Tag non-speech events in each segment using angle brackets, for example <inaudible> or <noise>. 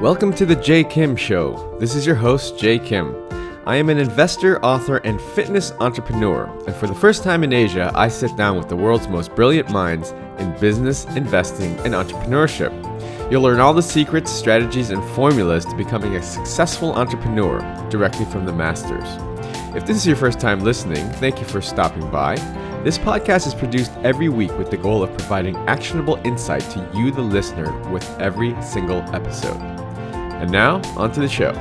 Welcome to the Jay Kim Show. This is your host, Jay Kim. I am an investor, author, and fitness entrepreneur, and for the first time in Asia, I sit down with the world's most brilliant minds in business, investing, and entrepreneurship. You'll learn all the secrets, strategies, and formulas to becoming a successful entrepreneur directly from the masters. If this is your first time listening, thank you for stopping by. This podcast is produced every week with the goal of providing actionable insight to you, the listener, with every single episode. And now, on to the show.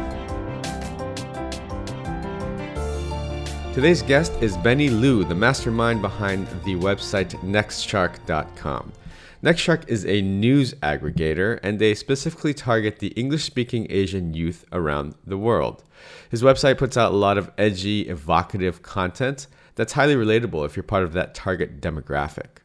Today's guest is Benny Luo, the mastermind behind the website nextshark.com. Nextshark is a news aggregator and they specifically target the English speaking Asian youth around the world. His website puts out a lot of edgy, evocative content that's highly relatable if you're part of that target demographic.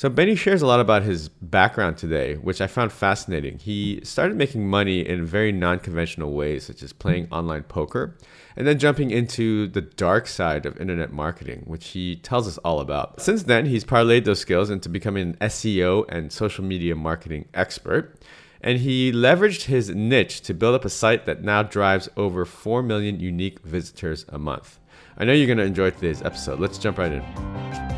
So Benny shares a lot about his background today, which I found fascinating. He started making money in very non-conventional ways, such as playing online poker, and then jumping into the dark side of internet marketing, which he tells us all about. Since then, he's parlayed those skills into becoming an SEO and social media marketing expert. And he leveraged his niche to build up a site that now drives over 4 million unique visitors a month. I know you're going to enjoy today's episode. Let's jump right in.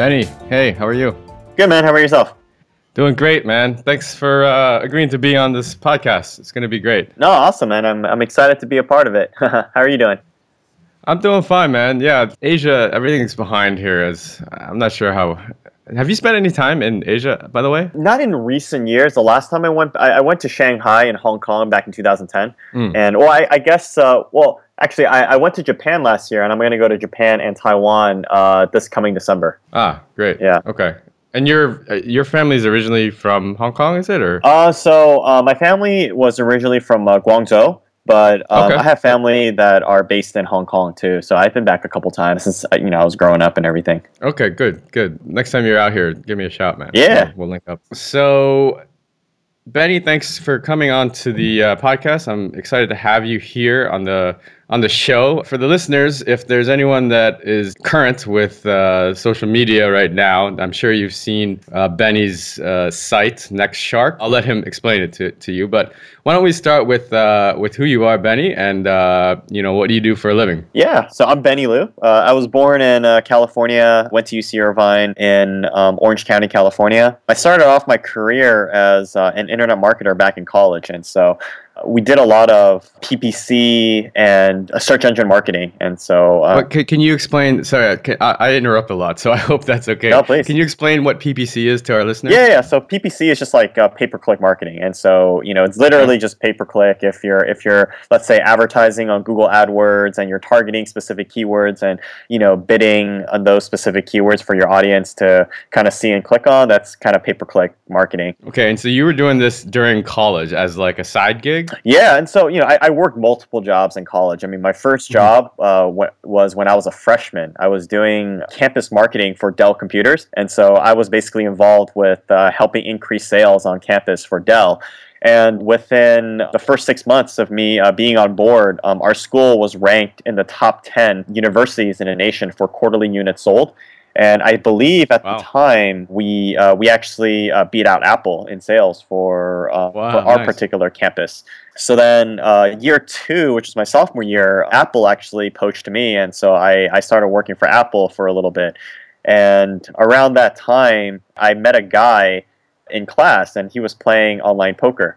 Benny, hey, how are you? Good man. How about yourself? Doing great, man. Thanks for uh, agreeing to be on this podcast. It's going to be great. No, awesome, man. I'm I'm excited to be a part of it. <laughs> How are you doing? I'm doing fine, man. Yeah, Asia, everything's behind here. Is I'm not sure how. Have you spent any time in Asia, by the way? Not in recent years. The last time I went, I, I went to Shanghai and Hong Kong back in 2010, Mm. and well, I, I guess, uh, well, actually, I, I went to Japan last year, and I'm going to go to Japan and Taiwan uh, this coming December. Ah, great. Yeah. Okay. And your your family is originally from Hong Kong, is it, or? Uh, so uh, my family was originally from uh, Guangzhou. But um, Okay. I have family that are based in Hong Kong too, so I've been back a couple times since uh, you know I was growing up and everything. Okay, good, good. Next time you're out here, give me a shout, man. Yeah. We'll, we'll link up. So, Benny, thanks for coming on to the uh, podcast. I'm excited to have you here on the on the show. For the listeners, if there's anyone that is current with uh, social media right now, I'm sure you've seen uh, Benny's uh, site, Next Shark. I'll let him explain it to, to you. But why don't we start with uh, with who you are, Benny, and uh, you know what do you do for a living? Yeah, so I'm Benny Luo. Uh, I was born in California, went to UC Irvine in um, Orange County, California. I started off my career as an internet marketer back in college, and so we did a lot of PPC and search engine marketing. And so, uh, But can, can you explain? Sorry, can, I, I interrupt a lot, so <laughs> I hope that's okay. No, please. Can you explain what PPC is to our listeners? Yeah, yeah. So PPC is just like uh, pay per click marketing, and so you know it's literally just pay per click. If you're if you're let's say advertising on Google AdWords and you're targeting specific keywords and you know bidding on those specific keywords for your audience to kind of see and click on, that's kind of pay per click marketing. Okay, and so you were doing this during college as like a side gig. Yeah, and so you know I, I worked multiple jobs in college. I mean, my first job uh, wa- was when I was a freshman. I was doing campus marketing for Dell Computers, and so I was basically involved with uh, helping increase sales on campus for Dell. And within the first six months of me uh, being on board, um, our school was ranked in the top 10 universities in the nation for quarterly units sold. And I believe at Wow. the time we uh, we actually uh, beat out Apple in sales for, uh, Wow, for our nice. particular campus. So then, uh, year two, which was my sophomore year, Apple actually poached me, and so I, I started working for Apple for a little bit. And around that time, I met a guy in class, and he was playing online poker.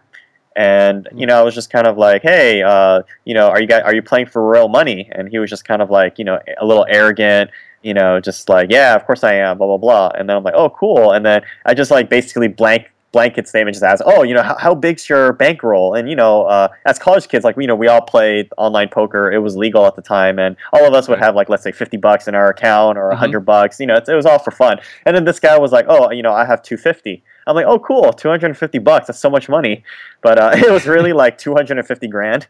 And you know, I was just kind of like, "Hey, uh, you know, are you guys are you playing for real money?" And he was just kind of like, you know, a little arrogant, you know, just like, "Yeah, of course I am," blah blah blah. And then I'm like, "Oh, cool." And then I just like basically blank blanket statement just asked, "Oh, you know, how, how big's your bankroll?" And you know, uh, as college kids, like you know, we all played online poker. It was legal at the time, and all of us would have like let's say fifty bucks in our account or a Mhm. 100 bucks. You know, it's, it was all for fun. And then this guy was like, "Oh, you know, I have two fifty. I'm like, "Oh, cool, two hundred and fifty bucks. That's so much money." But uh, <laughs> it was really like two hundred and fifty grand,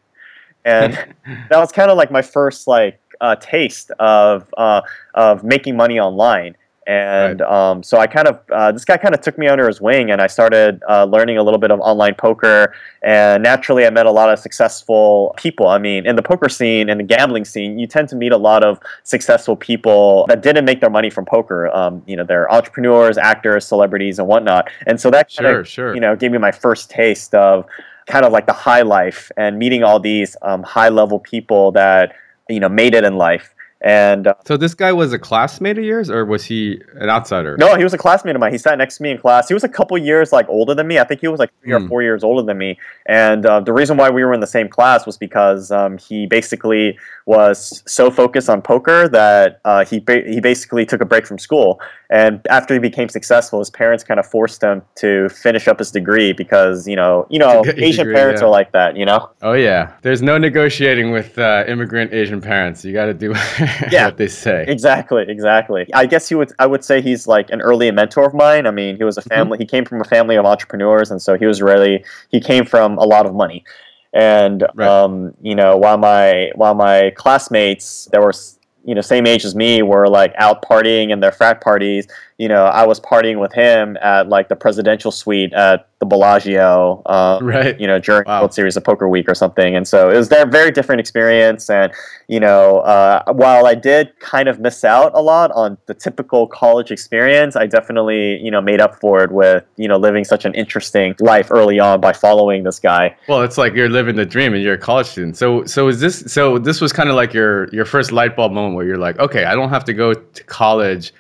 and <laughs> that was kind of like my first like uh, taste of uh, of making money online. And um, so I kind of uh, this guy kind of took me under his wing, and I started uh, learning a little bit of online poker. And naturally, I met a lot of successful people. I mean, in the poker scene and the gambling scene, you tend to meet a lot of successful people that didn't make their money from poker. Um, you know, they're entrepreneurs, actors, celebrities, and whatnot. And so that kind Sure, of sure. you know gave me my first taste of kind of like the high life and meeting all these um, high level people that you know made it in life. And uh, So this guy was a classmate of yours, or was he an outsider? no, he was a classmate of mine. He sat next to me in class. He was a couple years like older than me. I think he was like three Hmm. or four years older than me. And uh, the reason why we were in the same class was because um, he basically was so focused on poker that uh, he ba- he basically took a break from school. And after he became successful, his parents kind of forced him to finish up his degree because you know you know <laughs> Asian degree, parents yeah. are like that. You know. Oh yeah, there's no negotiating with uh, immigrant Asian parents. You got to do <laughs> <laughs> Yeah. what they say. Exactly, exactly. I guess he would. I would say he's like an early mentor of mine. I mean, he was a Mm-hmm. family. He came from a family of entrepreneurs, and so he was really. He came from a lot of money, and Right. um, you know, while my while my classmates that were you know same age as me were like out partying in their frat parties. You know, I was partying with him at like the presidential suite at the Bellagio. Um, Right. you know, during Wow. World Series of Poker Week or something. And so it was a very different experience. And, you know, uh, while I did kind of miss out a lot on the typical college experience, I definitely, you know, made up for it with, you know, living such an interesting life early on by following this guy. Well, it's like you're living the dream, and you're a college student. So, so is this? So this was kind of like your your first light bulb moment where you're like, okay, I don't have to go to college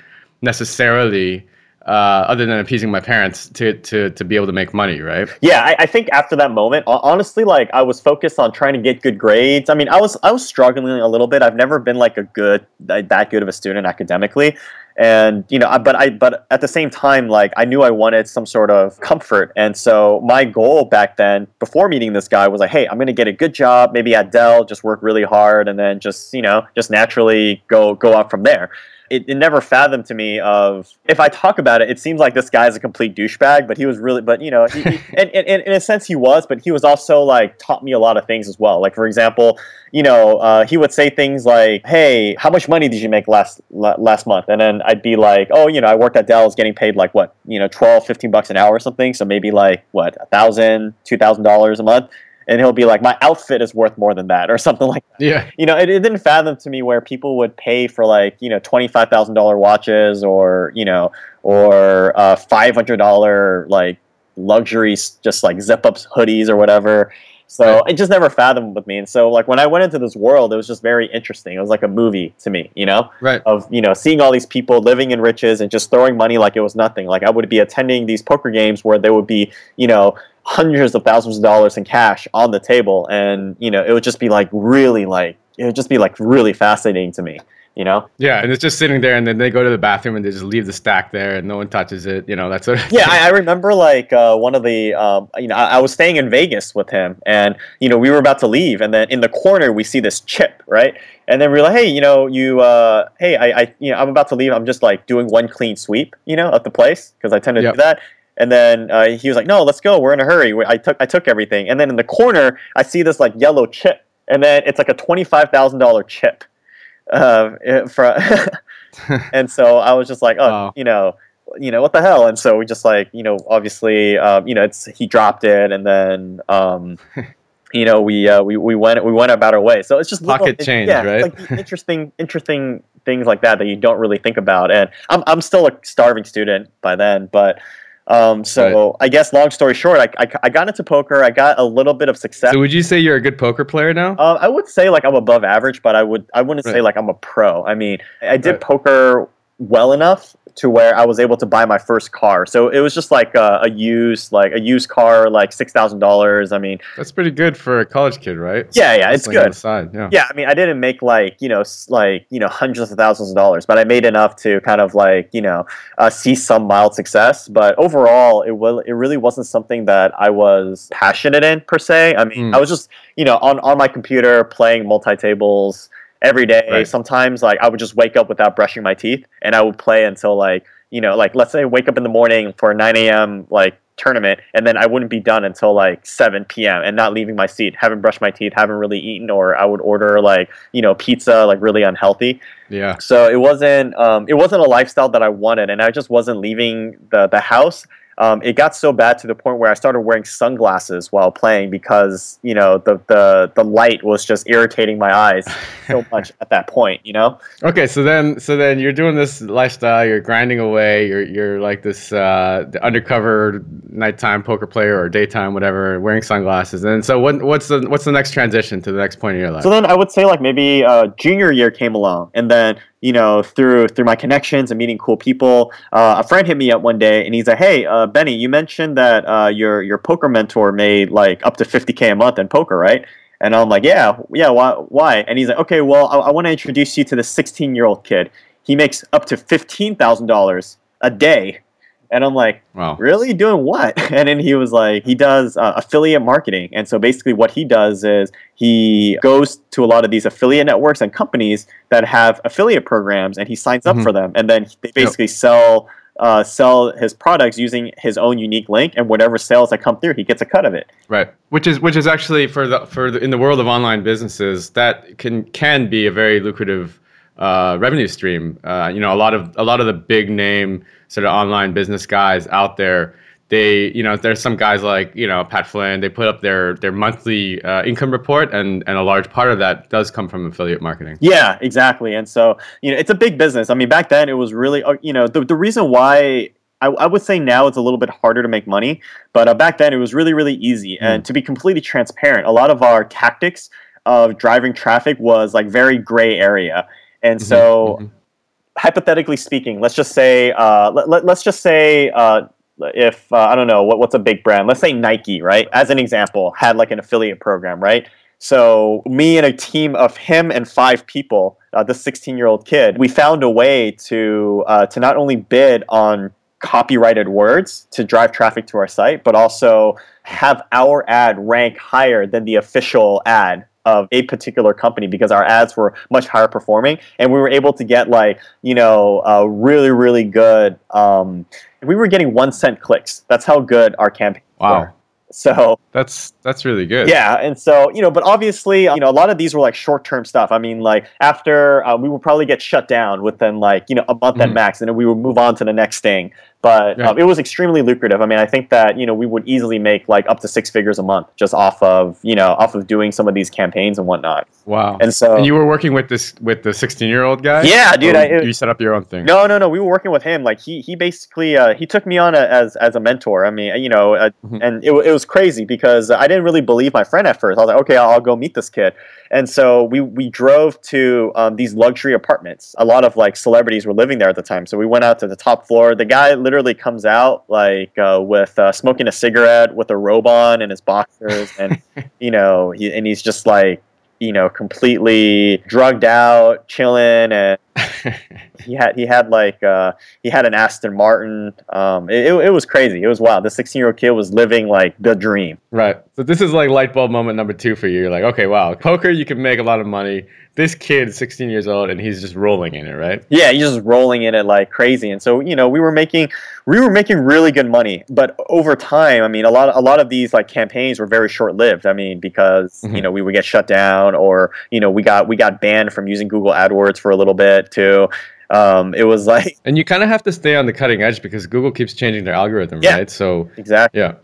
necessarily, uh, other than appeasing my parents to to to be able to make money, right? Yeah, I, I think after that moment, honestly, like I was focused on trying to get good grades. I mean, I was I was struggling a little bit. I've never been like a good that that good of a student academically, and you know, I, but I but at the same time, like I knew I wanted some sort of comfort, and so my goal back then, before meeting this guy, was like, hey, I'm gonna get a good job, maybe at Dell, just work really hard, and then just you know, just naturally go go up from there it, it never fathomed to me of if I talk about it, it seems like this guy is a complete douchebag, but he was really, but you know, he, he, and, and, and in a sense he was, but he was also like taught me a lot of things as well. Like for example, you know, uh, he would say things like, "Hey, how much money did you make last last month?" And then I'd be like, "Oh, you know, I worked at Dell, I was getting paid like what, you know, 12, 15 bucks an hour or something, so maybe like what, a thousand, two thousand dollars a month." And he'll be like, "My outfit is worth more than that," <laughs> or something like Yeah. you know, it, it didn't fathom to me where people would pay for like you know twenty five thousand dollar watches or you know or uh, five hundred dollar like luxury just like zip ups hoodies or whatever. So Right. it just never fathomed with me. And so like when I went into this world, it was just very interesting. It was like a movie to me, you know, Right. of you know seeing all these people living in riches and just throwing money like it was nothing. Like I would be attending these poker games where there would be you know hundreds of thousands of dollars in cash on the table and you know it would just be like really like it would just be like really fascinating to me you know? Yeah, and it's just sitting there, and then they go to the bathroom and they just leave the stack there, and no one touches it. You know, that's sort of yeah I, <laughs> I remember like uh, one of the um, you know I, I was staying in vegas with him and you know we were about to leave and then in the corner we see this chip right? And then we're like hey you know you uh, hey I, I you know i'm about to leave. I'm just like doing one clean sweep you know of the place because i tend to Yep. do that. And then uh, he was like no let's go. We're in a hurry. I took i took everything. And then in the corner i see this like yellow chip and then it's like a $25000 chip uh, it- for and so I was just like, oh, Wow. you know, you know what the hell? And so we just like, you know, obviously, um, you know, it's he dropped it, and then, um, <laughs> you know, we uh, we we went we went about our way. So it's just Pocket it- change, yeah, right? Like interesting interesting things like that that you don't really think about. And I'm I'm still a starving student by then, but. Um, so I guess long story short, I, I, I got into poker. I got a little bit of success. So would you say you're a good poker player now? Um, I would say like I'm above average, but I would I wouldn't say like I'm a pro. I mean, I did Right. poker well enough to where I was able to buy my first car. So it was just like a, a used like a used car, like six thousand dollars. I mean, That's pretty good for a college kid, right? yeah, yeah, it's good. side, yeah. Yeah, I mean, I didn't make like you know like you know hundreds of thousands of dollars, but I made enough to kind of like you know uh, see some mild success. But overall, it will it really wasn't something that I was passionate in per se. I mean, Mm. I was just you know on on my computer playing multi tables every day. Right. Sometimes like I would just wake up without brushing my teeth, and I would play until like you know like let's say wake up in the morning for 9 a.m. like tournament, and then I wouldn't be done until like 7 p.m. and not leaving my seat, haven't brushed my teeth, haven't really eaten, or I would order like you know pizza, like really unhealthy. Yeah. So it wasn't um, it wasn't a lifestyle that I wanted, and I just wasn't leaving the the house um, it got so bad to the point where I started wearing sunglasses while playing because you know the the the light was just irritating my eyes so <laughs> much at that point. You know. Okay, so then so then you're doing this lifestyle. You're grinding away. You're you're like this uh, undercover nighttime poker player or daytime whatever, wearing sunglasses. And so what what's the what's the next transition to the next point in your life? So then I would say like maybe uh, junior year came along, and then you know, through through my connections and meeting cool people. Uh, a friend hit me up one day and he's like, "Hey, uh, Benny, you mentioned that uh, your your poker mentor made like up to 50k a month in poker, right?" And I'm like, "Yeah, yeah. Why? Why?" And he's like, "Okay, well, I, I want to introduce you to the 16 year old kid. He makes up to fifteen thousand dollars a day." And I'm like, wow. really doing what? <laughs> And then he was like, he does uh, affiliate marketing. And so basically, what he does is he goes to a lot of these affiliate networks and companies that have affiliate programs, and he signs up mm-hmm. for them. And then they basically yep. sell uh, sell his products using his own unique link, and whatever sales that come through, he gets a cut of it. Right, which is which is actually for the for the, in the world of online businesses that can can be a very lucrative uh, revenue stream. Uh, you know, a lot of a lot of the big name sort of online business guys out there. They, you know, there's some guys like you know Pat Flynn. They put up their their monthly uh, income report, and and a large part of that does come from affiliate marketing. Yeah, exactly. And so you know, it's a big business. I mean, back then it was really, uh, you know, the the reason why I, I, would say now it's a little bit harder to make money, but uh, back then it was really, really easy. Mm. And to be completely transparent, a lot of our tactics of driving traffic was like very gray area. And mm-hmm, so, mm-hmm. hypothetically speaking, let's just say, uh, let, us just say, uh, if uh, I don't know what, what's a big brand, let's say Nike, right? As an example, had like an affiliate program, right? So me and a team of him and five people, uh, the 16 year old kid, we found a way to uh, to not only bid on copyrighted words to drive traffic to our site, but also have our ad rank higher than the official ad of a particular company because our ads were much higher performing and we were able to get like you know uh, really really good um, we were getting one cent clicks that's how good our campaign wow. were so that's that's really good. Yeah, and so you know, but obviously, you know, a lot of these were like short term stuff. I mean, like after uh, we would probably get shut down within like you know a month mm-hmm. at max, and then we would move on to the next thing but um, it was extremely lucrative. I mean, I think that you know we would easily make like up to six figures a month just off of you know off of doing some of these campaigns and whatnot. Wow! And so and you were working with this with the sixteen year old guy. Yeah, dude. I, you set up your own thing. No, no, no. We were working with him. Like he he basically uh, he took me on a, as as a mentor. I mean, you know, uh, mm-hmm. and it, it was crazy because I didn't really believe my friend at first. I was like, okay, I'll, I'll go meet this kid. And so we we drove to um, these luxury apartments. A lot of like celebrities were living there at the time. So we went out to the top floor. The guy literally comes out like uh, with uh, smoking a cigarette with a robe on and his boxers, and <laughs> you know, he, and he's just like you know completely drugged out, chilling, and <laughs> he had he had like uh, he had an Aston Martin. Um, it, it, it was crazy. It was wild. The 16 year old kid was living like the dream. Right. So this is like light bulb moment number two for you. You're like, okay, wow, poker you can make a lot of money. This kid, 16 years old, and he's just rolling in it, right? Yeah, he's just rolling in it like crazy. And so you know, we were making we were making really good money, but over time, I mean, a lot a lot of these like campaigns were very short lived. I mean, because mm-hmm. you know we would get shut down, or you know we got we got banned from using Google AdWords for a little bit too. Um, it was like, <laughs> and you kind of have to stay on the cutting edge because Google keeps changing their algorithm, yeah, right? So exactly, yeah.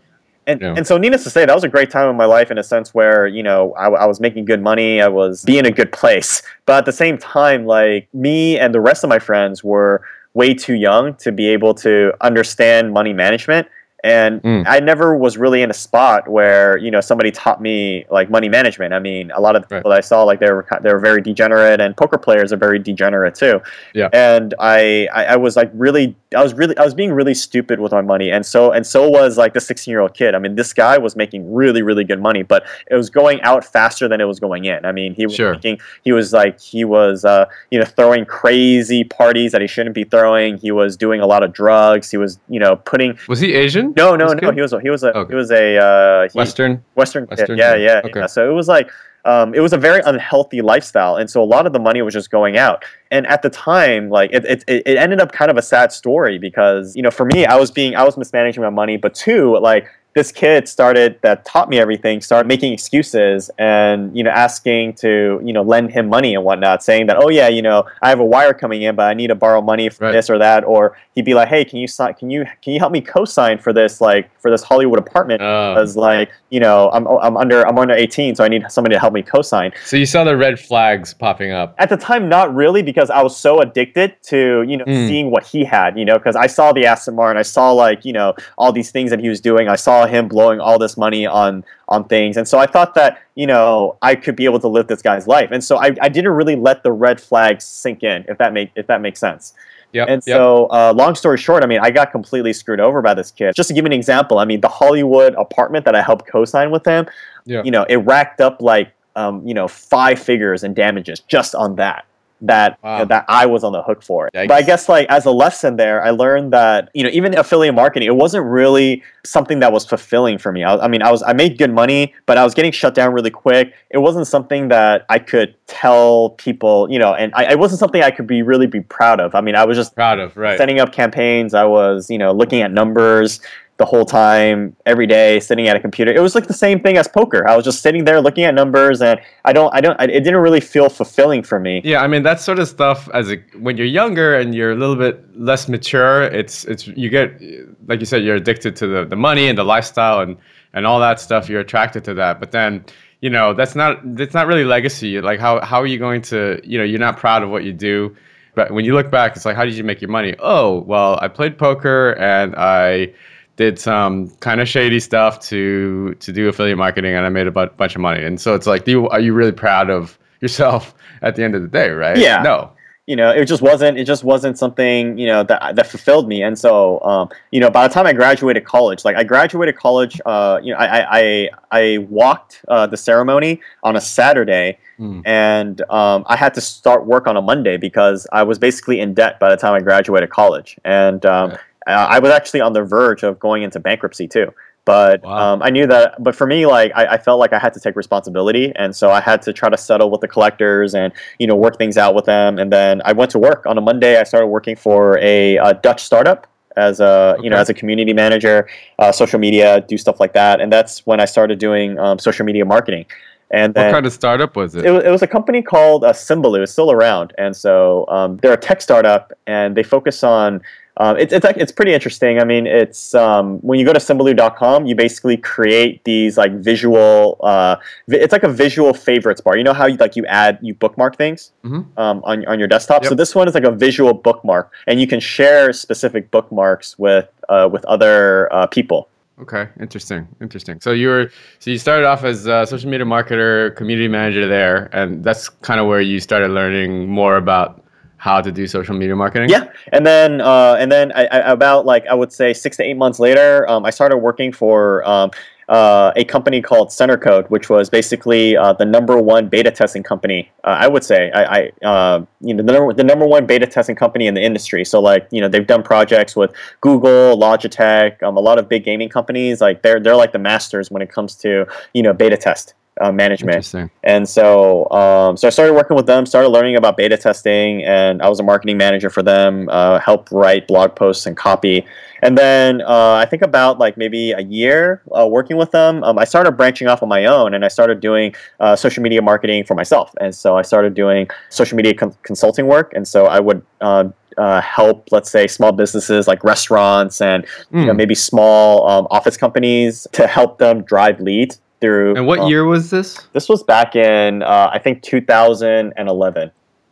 And, yeah. and so, needless to say, that was a great time in my life in a sense where, you know, I, I was making good money, I was being a good place. But at the same time, like me and the rest of my friends were way too young to be able to understand money management and mm. I never was really in a spot where you know somebody taught me like money management. I mean, a lot of the people right. I saw like they were they were very degenerate, and poker players are very degenerate too. Yeah. And I, I, I was like really I was really I was being really stupid with my money, and so and so was like the 16 year old kid. I mean, this guy was making really really good money, but it was going out faster than it was going in. I mean, he was sure. making he was like he was uh, you know throwing crazy parties that he shouldn't be throwing. He was doing a lot of drugs. He was you know putting. Was he Asian? No, no, no. He was a, he was a okay. he was a uh, he, Western Western, Western kid. Yeah, yeah, okay. yeah. So it was like um, it was a very unhealthy lifestyle, and so a lot of the money was just going out. And at the time, like it, it, it ended up kind of a sad story because you know for me, I was being I was mismanaging my money, but two, like this kid started that taught me everything started making excuses and you know asking to you know lend him money and whatnot saying that oh yeah you know i have a wire coming in but i need to borrow money for right. this or that or he'd be like hey can you sign can you can you help me co-sign for this like for this hollywood apartment? Because like you know I'm, I'm under i'm under 18 so i need somebody to help me co-sign. So you saw the red flags popping up. At the time not really because i was so addicted to you know mm. seeing what he had you know because i saw the asset and i saw like you know all these things that he was doing. I saw him blowing all this money on on things. And so I thought that, you know, I could be able to live this guy's life. And so I, I didn't really let the red flags sink in, if that make if that makes sense. Yep, and yep. so, uh, long story short, I mean, I got completely screwed over by this kid. Just to give you an example, I mean, the Hollywood apartment that I helped co-sign with him, yeah. you know, it racked up like, um, you know, five figures in damages just on that that wow. you know, that I was on the hook for. Yikes. But I guess like as a lesson there, I learned that you know even affiliate marketing, it wasn't really something that was fulfilling for me. I, I, mean, I was I made good money, but I was getting shut down really quick. It wasn't something that I could tell people, you know, and I, it wasn't something I could be really be proud of. I mean, I was just proud of right setting up campaigns. I was you know looking at numbers the whole time, every day, sitting at a computer. It was like the same thing as poker. I was just sitting there looking at numbers, and I don't, I don't, it didn't really feel fulfilling for me. Yeah, I mean that sort of stuff as a when you're younger and you're a little bit less mature, it's it's you get like you said, you're addicted to the the money and the lifestyle and and all that stuff. You're attracted to that, but then you know that's not that's not really legacy. Like how how are you going to you know you're not proud of what you do. But when you look back, it's like, how did you make your money? Oh, well, I played poker and I did some kind of shady stuff to to do affiliate marketing and I made a bu- bunch of money. And so it's like, do you, are you really proud of yourself <laughs> at the end of the day, right? Yeah. No. You know, it just wasn't. It just wasn't something you know that that fulfilled me. And so, um, you know, by the time I graduated college, like I graduated college, uh, you know, I I I walked uh, the ceremony on a Saturday, mm. and um, I had to start work on a Monday because I was basically in debt by the time I graduated college. And um, uh, I was actually on the verge of going into bankruptcy too. But wow. um, I knew that. But for me, like I, I, felt like I had to take responsibility, and so I had to try to settle with the collectors and you know work things out with them. And then I went to work on a Monday. I started working for a, a Dutch startup as a okay. you know as a community manager, uh, social media, do stuff like that. And that's when I started doing um, social media marketing. And then, what kind of startup was it? It, was, it was a company called uh, Symbaloo. It's still around, and so um, they're a tech startup, and they focus on um, it's it's it's pretty interesting. I mean, it's um, when you go to symbaloo.com, you basically create these like visual. Uh, it's like a visual favorites bar. You know how you like you add you bookmark things mm-hmm. um, on on your desktop. Yep. So this one is like a visual bookmark, and you can share specific bookmarks with uh, with other uh, people. Okay, interesting, interesting. So you were so you started off as a social media marketer, community manager there, and that's kind of where you started learning more about how to do social media marketing? Yeah, and then uh, and then I, I, about like I would say six to eight months later, um, I started working for. Um, uh, a company called CenterCode, which was basically uh, the number one beta testing company. Uh, I would say, I, I uh, you know, the number, the number one beta testing company in the industry. So, like, you know, they've done projects with Google, Logitech, um, a lot of big gaming companies. Like, they're they're like the masters when it comes to you know beta test uh, management. And so, um, so I started working with them, started learning about beta testing, and I was a marketing manager for them. Uh, helped write blog posts and copy. And then uh, I think about like maybe a year uh, working with them, um, I started branching off on my own, and I started doing uh, social media marketing for myself. And so I started doing social media con- consulting work. And so I would uh, uh, help, let's say, small businesses like restaurants and mm. you know, hmm. maybe small um, office companies to help them drive leads through. And what um, year was this? This was back in uh, I think 2011.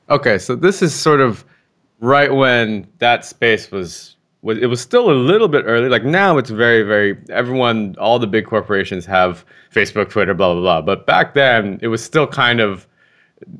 Okay, so this is sort of right when that space was was it was still a little bit early. Like now, it's very very everyone, all the big corporations have Facebook, Twitter, blah blah blah. But back then, it was still kind of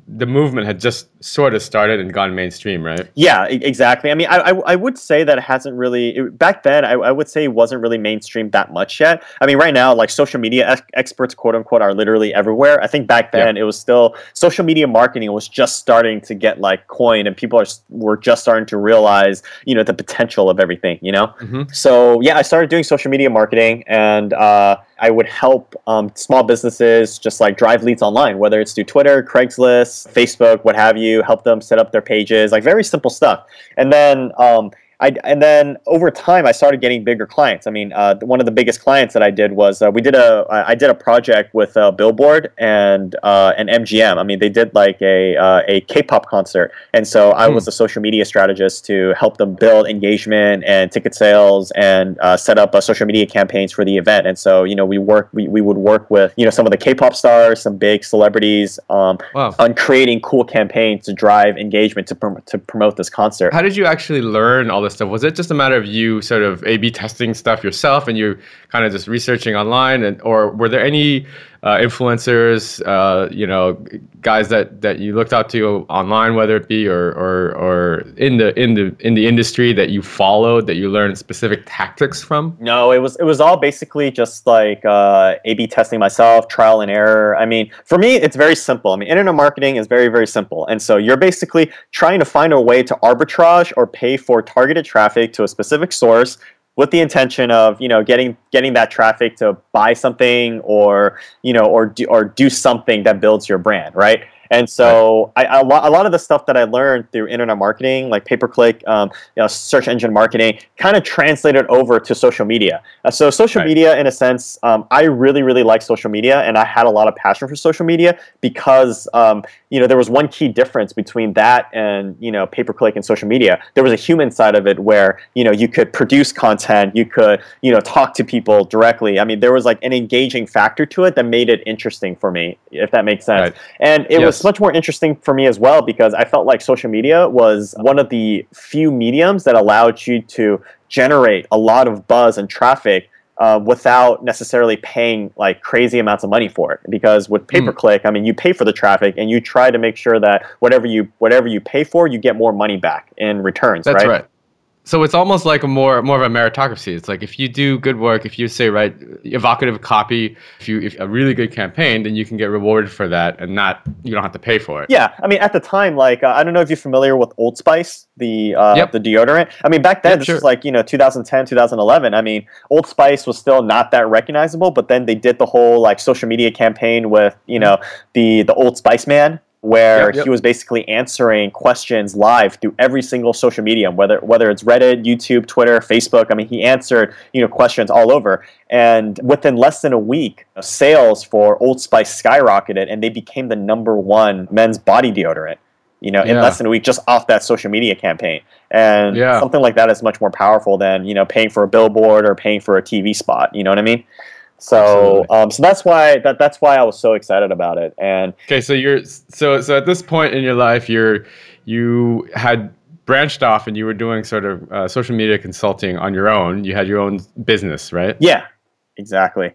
the movement had just sort of started and gone mainstream, right? Yeah, exactly. I mean, I, I, I would say that it hasn't really it, back then. I, I would say it wasn't really mainstream that much yet. I mean, right now, like social media ex- experts, quote unquote, are literally everywhere. I think back then yeah. it was still social media marketing was just starting to get like coined, and people are were just starting to realize, you know, the potential of everything. You know, mm-hmm. so yeah, I started doing social media marketing, and uh, I would help um, small businesses just like drive leads online, whether it's through Twitter, Craigslist, Facebook, what have you, help them set up their pages, like very simple stuff. And then um, I, and then over time, I started getting bigger clients. I mean, uh, one of the biggest clients that I did was uh, we did a I did a project with uh, Billboard and uh, and MGM. I mean, they did like a uh, a K-pop concert, and so I hmm. was a social media strategist to help them build engagement and ticket sales and uh, set up social media campaigns for the event. And so you know, we work we, we would work with you know some of the K-pop stars, some big celebrities um, wow. on creating cool campaigns to drive engagement to prom- to promote this concert. How did you actually learn all this? This stuff? Was it just a matter of you sort of A/B testing stuff yourself, and you kind of just researching online, and or were there any uh, influencers, uh, you know, guys that, that you looked up to online, whether it be or, or or in the in the in the industry that you followed, that you learned specific tactics from? No, it was it was all basically just like uh, A/B testing myself, trial and error. I mean, for me, it's very simple. I mean, internet marketing is very very simple, and so you're basically trying to find a way to arbitrage or pay for targeted traffic to a specific source with the intention of you know getting getting that traffic to buy something or you know or do, or do something that builds your brand right and so right. I, a, lot, a lot of the stuff that I learned through internet marketing, like pay per click, um, you know, search engine marketing, kind of translated over to social media. Uh, so social right. media, in a sense, um, I really, really like social media, and I had a lot of passion for social media because um, you know there was one key difference between that and you know pay per click and social media. There was a human side of it where you know you could produce content, you could you know talk to people directly. I mean, there was like an engaging factor to it that made it interesting for me, if that makes sense. Right. And it yes. was much more interesting for me as well because I felt like social media was one of the few mediums that allowed you to generate a lot of buzz and traffic uh, without necessarily paying like crazy amounts of money for it. Because with pay per click, mm. I mean, you pay for the traffic and you try to make sure that whatever you whatever you pay for, you get more money back in returns. That's right. right so it's almost like a more more of a meritocracy. It's like if you do good work, if you say right evocative copy, if you if a really good campaign, then you can get rewarded for that, and not you don't have to pay for it. Yeah, I mean at the time, like uh, I don't know if you're familiar with Old Spice, the uh, yep. the deodorant. I mean back then, yep, this sure. was like you know 2010, 2011. I mean Old Spice was still not that recognizable, but then they did the whole like social media campaign with you know the the Old Spice man where yep, yep. he was basically answering questions live through every single social medium, whether whether it's Reddit, YouTube, Twitter, Facebook. I mean, he answered you know questions all over, and within less than a week, sales for Old Spice skyrocketed, and they became the number one men's body deodorant. You know, yeah. in less than a week, just off that social media campaign, and yeah. something like that is much more powerful than you know paying for a billboard or paying for a TV spot. You know what I mean? So, um, so that's why that that's why I was so excited about it. And okay, so you're so so at this point in your life, you're you had branched off and you were doing sort of uh, social media consulting on your own. You had your own business, right? Yeah, exactly.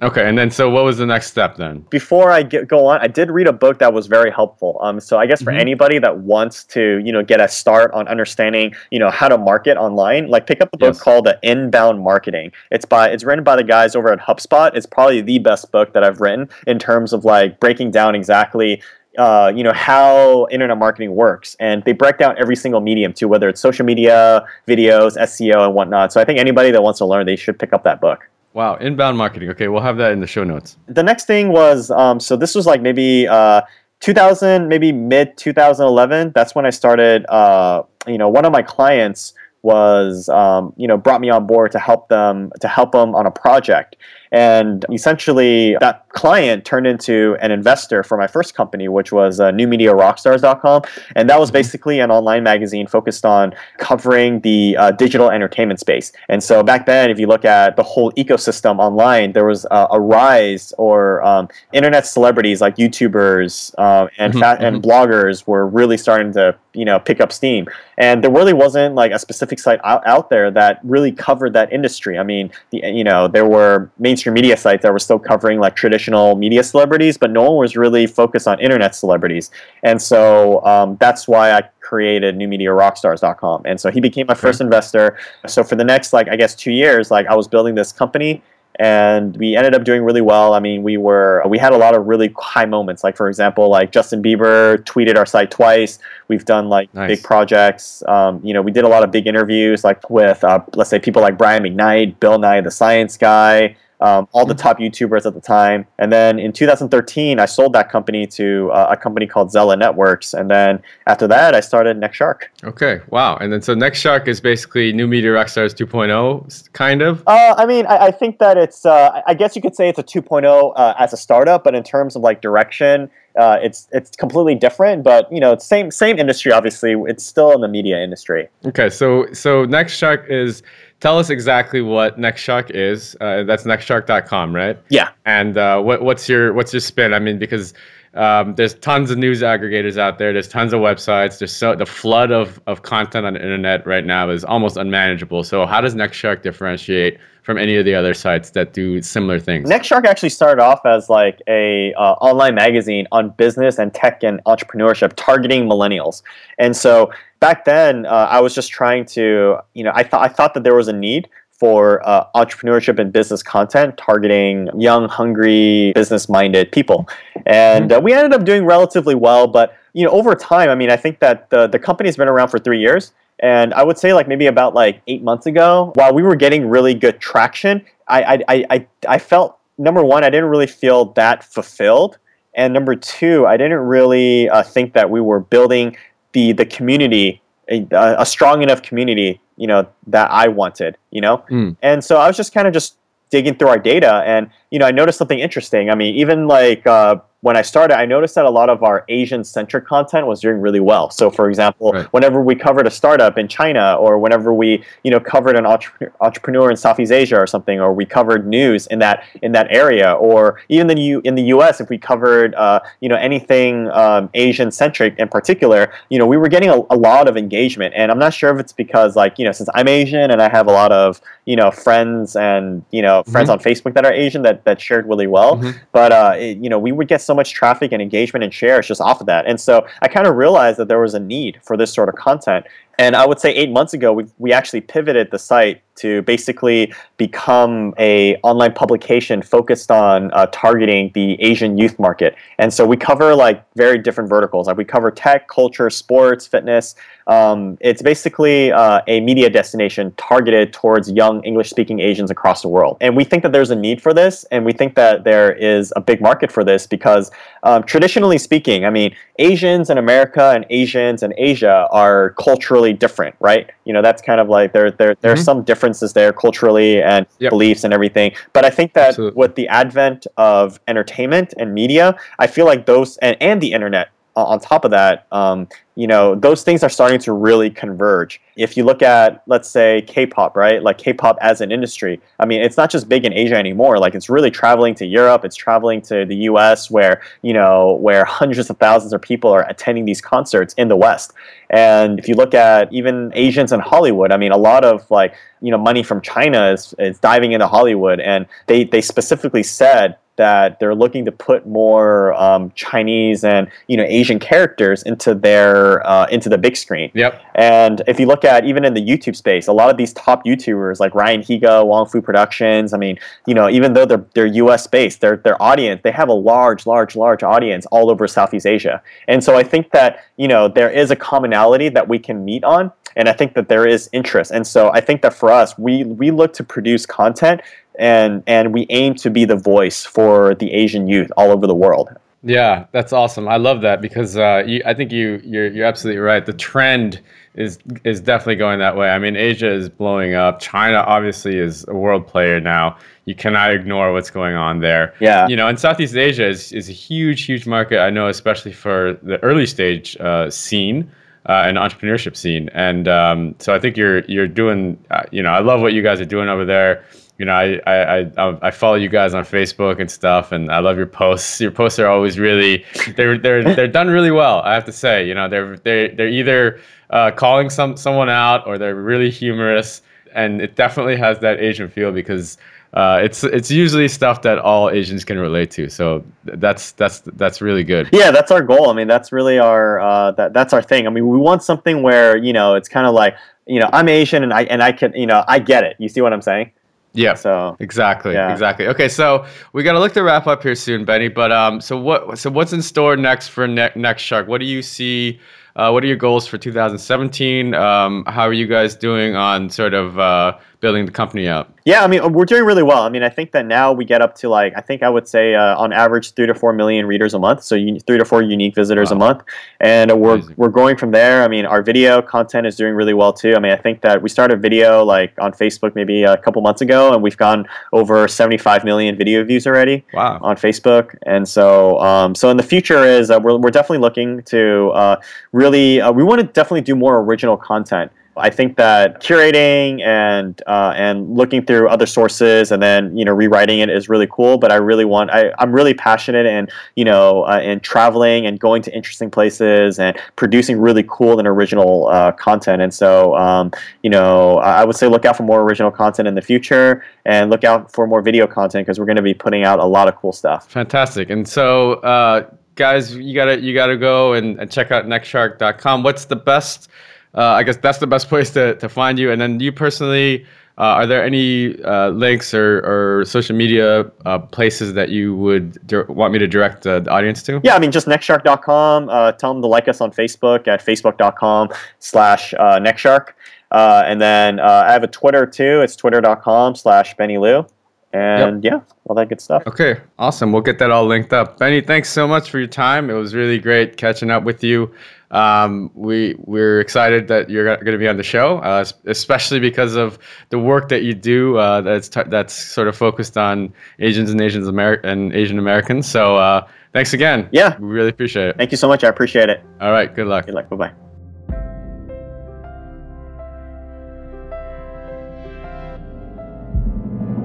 Okay, and then so what was the next step then? Before I get, go on, I did read a book that was very helpful. Um, so I guess for mm-hmm. anybody that wants to, you know, get a start on understanding, you know, how to market online, like pick up the book yes. called The Inbound Marketing. It's by it's written by the guys over at HubSpot. It's probably the best book that I've written in terms of like breaking down exactly uh, you know how internet marketing works and they break down every single medium too whether it's social media videos seo and whatnot so i think anybody that wants to learn they should pick up that book Wow, inbound marketing. Okay, we'll have that in the show notes. The next thing was um, so this was like maybe uh, 2000, maybe mid 2011. That's when I started. Uh, you know, one of my clients was um, you know brought me on board to help them to help them on a project and essentially, that client turned into an investor for my first company, which was uh, newmediarockstars.com. And that was mm-hmm. basically an online magazine focused on covering the uh, digital entertainment space. And so back then, if you look at the whole ecosystem online, there was uh, a rise or um, internet celebrities like YouTubers uh, and, mm-hmm, fat- mm-hmm. and bloggers were really starting to you know pick up steam and there really wasn't like a specific site out, out there that really covered that industry i mean the, you know there were mainstream media sites that were still covering like traditional media celebrities but no one was really focused on internet celebrities and so um, that's why i created newmediarockstars.com and so he became my first investor so for the next like i guess two years like i was building this company and we ended up doing really well. I mean, we were we had a lot of really high moments. Like for example, like Justin Bieber tweeted our site twice. We've done like nice. big projects. Um, you know, we did a lot of big interviews, like with uh, let's say people like Brian McKnight, Bill Nye the Science Guy. Um, all the top YouTubers at the time. And then in 2013, I sold that company to uh, a company called Zella Networks. And then after that, I started Next Shark. Okay, wow. And then so Next Shark is basically New Media Rockstars 2.0, kind of? Uh, I mean, I, I, think that it's, uh, I guess you could say it's a 2.0 uh, as a startup, but in terms of like direction, uh, it's it's completely different, but you know, same same industry. Obviously, it's still in the media industry. Okay, so so Next Shark is tell us exactly what NextShark is. Uh, that's nextshark.com, right? Yeah. And uh, what, what's your what's your spin? I mean, because um, there's tons of news aggregators out there. There's tons of websites. There's so the flood of, of content on the internet right now is almost unmanageable. So how does NextShark differentiate from any of the other sites that do similar things? NextShark actually started off as like a uh, online magazine on business and tech and entrepreneurship, targeting millennials. And so back then, uh, I was just trying to, you know, I thought I thought that there was a need for uh, entrepreneurship and business content targeting young, hungry, business-minded people, and uh, we ended up doing relatively well. But you know, over time, I mean, I think that the the company's been around for three years, and I would say like maybe about like eight months ago, while we were getting really good traction, I I I, I felt number one, I didn't really feel that fulfilled. And number two, I didn't really uh, think that we were building the the community a, a, strong enough community you know that i wanted you know mm. and so i was just kind of just digging through our data and you know i noticed something interesting i mean even like uh, when I started, I noticed that a lot of our Asian centric content was doing really well. So, for example, right. whenever we covered a startup in China, or whenever we you know covered an entre- entrepreneur in Southeast Asia or something, or we covered news in that in that area, or even the U- in the U.S. if we covered uh, you know anything um, Asian centric in particular, you know we were getting a, a lot of engagement. And I'm not sure if it's because like you know since I'm Asian and I have a lot of you know friends and you know friends mm-hmm. on Facebook that are Asian that that shared really well, mm-hmm. but uh, it, you know we would get so much traffic and engagement and shares just off of that. And so I kind of realized that there was a need for this sort of content. And I would say eight months ago, we, we actually pivoted the site to basically become a online publication focused on uh, targeting the Asian youth market. And so we cover like very different verticals. Like we cover tech, culture, sports, fitness. Um, it's basically uh, a media destination targeted towards young English-speaking Asians across the world. And we think that there's a need for this, and we think that there is a big market for this because, um, traditionally speaking, I mean, Asians in America and Asians in Asia are culturally different, right? You know, that's kind of like there there there mm-hmm. are some differences there culturally and yep. beliefs and everything. But I think that Absolutely. with the advent of entertainment and media, I feel like those and, and the internet on top of that, um, you know, those things are starting to really converge. If you look at, let's say, K-pop, right? Like K-pop as an industry. I mean, it's not just big in Asia anymore. Like it's really traveling to Europe. It's traveling to the U.S., where you know, where hundreds of thousands of people are attending these concerts in the West. And if you look at even Asians in Hollywood, I mean, a lot of like you know money from China is, is diving into Hollywood, and they they specifically said that they're looking to put more um, Chinese and you know Asian characters into their uh, into the big screen. Yep. And if you look at even in the YouTube space, a lot of these top YouTubers like Ryan Higa, Wong Fu Productions. I mean, you know, even though they're they're U.S. based, their their audience they have a large, large, large audience all over Southeast Asia. And so I think that you know there is a commonality that we can meet on and I think that there is interest. And so I think that for us, we we look to produce content and and we aim to be the voice for the Asian youth all over the world. Yeah, that's awesome. I love that because uh, you, I think you you're, you're absolutely right. The trend is is definitely going that way. I mean, Asia is blowing up. China obviously is a world player now. You cannot ignore what's going on there. Yeah. You know, and Southeast Asia is, is a huge, huge market. I know, especially for the early stage uh, scene uh, and entrepreneurship scene. And um, so I think you're you're doing. Uh, you know, I love what you guys are doing over there. You know, I, I I I follow you guys on Facebook and stuff, and I love your posts. Your posts are always really they're they're <laughs> they're done really well. I have to say, you know, they're they they're either uh, calling some someone out or they're really humorous, and it definitely has that Asian feel because uh, it's it's usually stuff that all Asians can relate to. So that's that's that's really good. Yeah, that's our goal. I mean, that's really our uh, that that's our thing. I mean, we want something where you know it's kind of like you know I'm Asian and I and I can you know I get it. You see what I'm saying? Yeah. So exactly, yeah. exactly. Okay, so we got to look to wrap up here soon, Benny. But um, so what? So what's in store next for ne- next Shark? What do you see? Uh, what are your goals for 2017? Um, how are you guys doing on sort of uh, building the company out? Yeah, I mean, we're doing really well. I mean, I think that now we get up to like, I think I would say uh, on average three to four million readers a month. So you, three to four unique visitors wow. a month, and we're Amazing. we're growing from there. I mean, our video content is doing really well too. I mean, I think that we started video like on Facebook maybe a couple months ago, and we've gone over 75 million video views already. Wow. On Facebook, and so um, so in the future is uh, we're we're definitely looking to uh, really uh, we want to definitely do more original content. I think that curating and uh, and looking through other sources and then you know rewriting it is really cool. But I really want I, I'm really passionate in you know uh, in traveling and going to interesting places and producing really cool and original uh, content. And so um, you know I would say look out for more original content in the future and look out for more video content because we're going to be putting out a lot of cool stuff. Fantastic. And so uh, guys, you gotta you gotta go and, and check out nextshark.com. What's the best uh, I guess that's the best <laughs> place to, to find you. And then you personally, uh, are there any uh, links or, or social media uh, places that you would want me to direct the audience to? Yeah, I mean, just nextshark.com. Uh, tell them to like us on Facebook at facebook.com slash uh, nextshark. and then I have a Twitter too. It's twitter.com slash Benny Luo. And yep. yeah, all that good stuff. Okay, awesome. We'll get that all linked up. Benny, thanks so much for your time. It was really great catching up with you. Um, we we're excited that you're going to be on the show, uh, especially because of the work that you do. Uh, that's t- that's sort of focused on Asians and Asians Ameri- and Asian Americans. So uh, thanks again. Yeah, we really appreciate it. Thank you so much. I appreciate it. All right. Good luck. Good luck. Bye bye.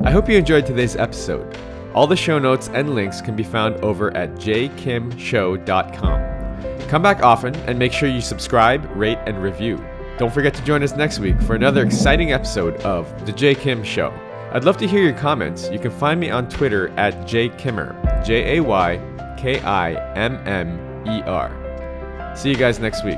I hope you enjoyed today's episode. All the show notes and links can be found over at jkimshow.com. Come back often and make sure you subscribe, rate, and review. Don't forget to join us next week for another exciting episode of The Jay Kim Show. I'd love to hear your comments. You can find me on Twitter at jaykimmer, J A Y K I M M E R. See you guys next week.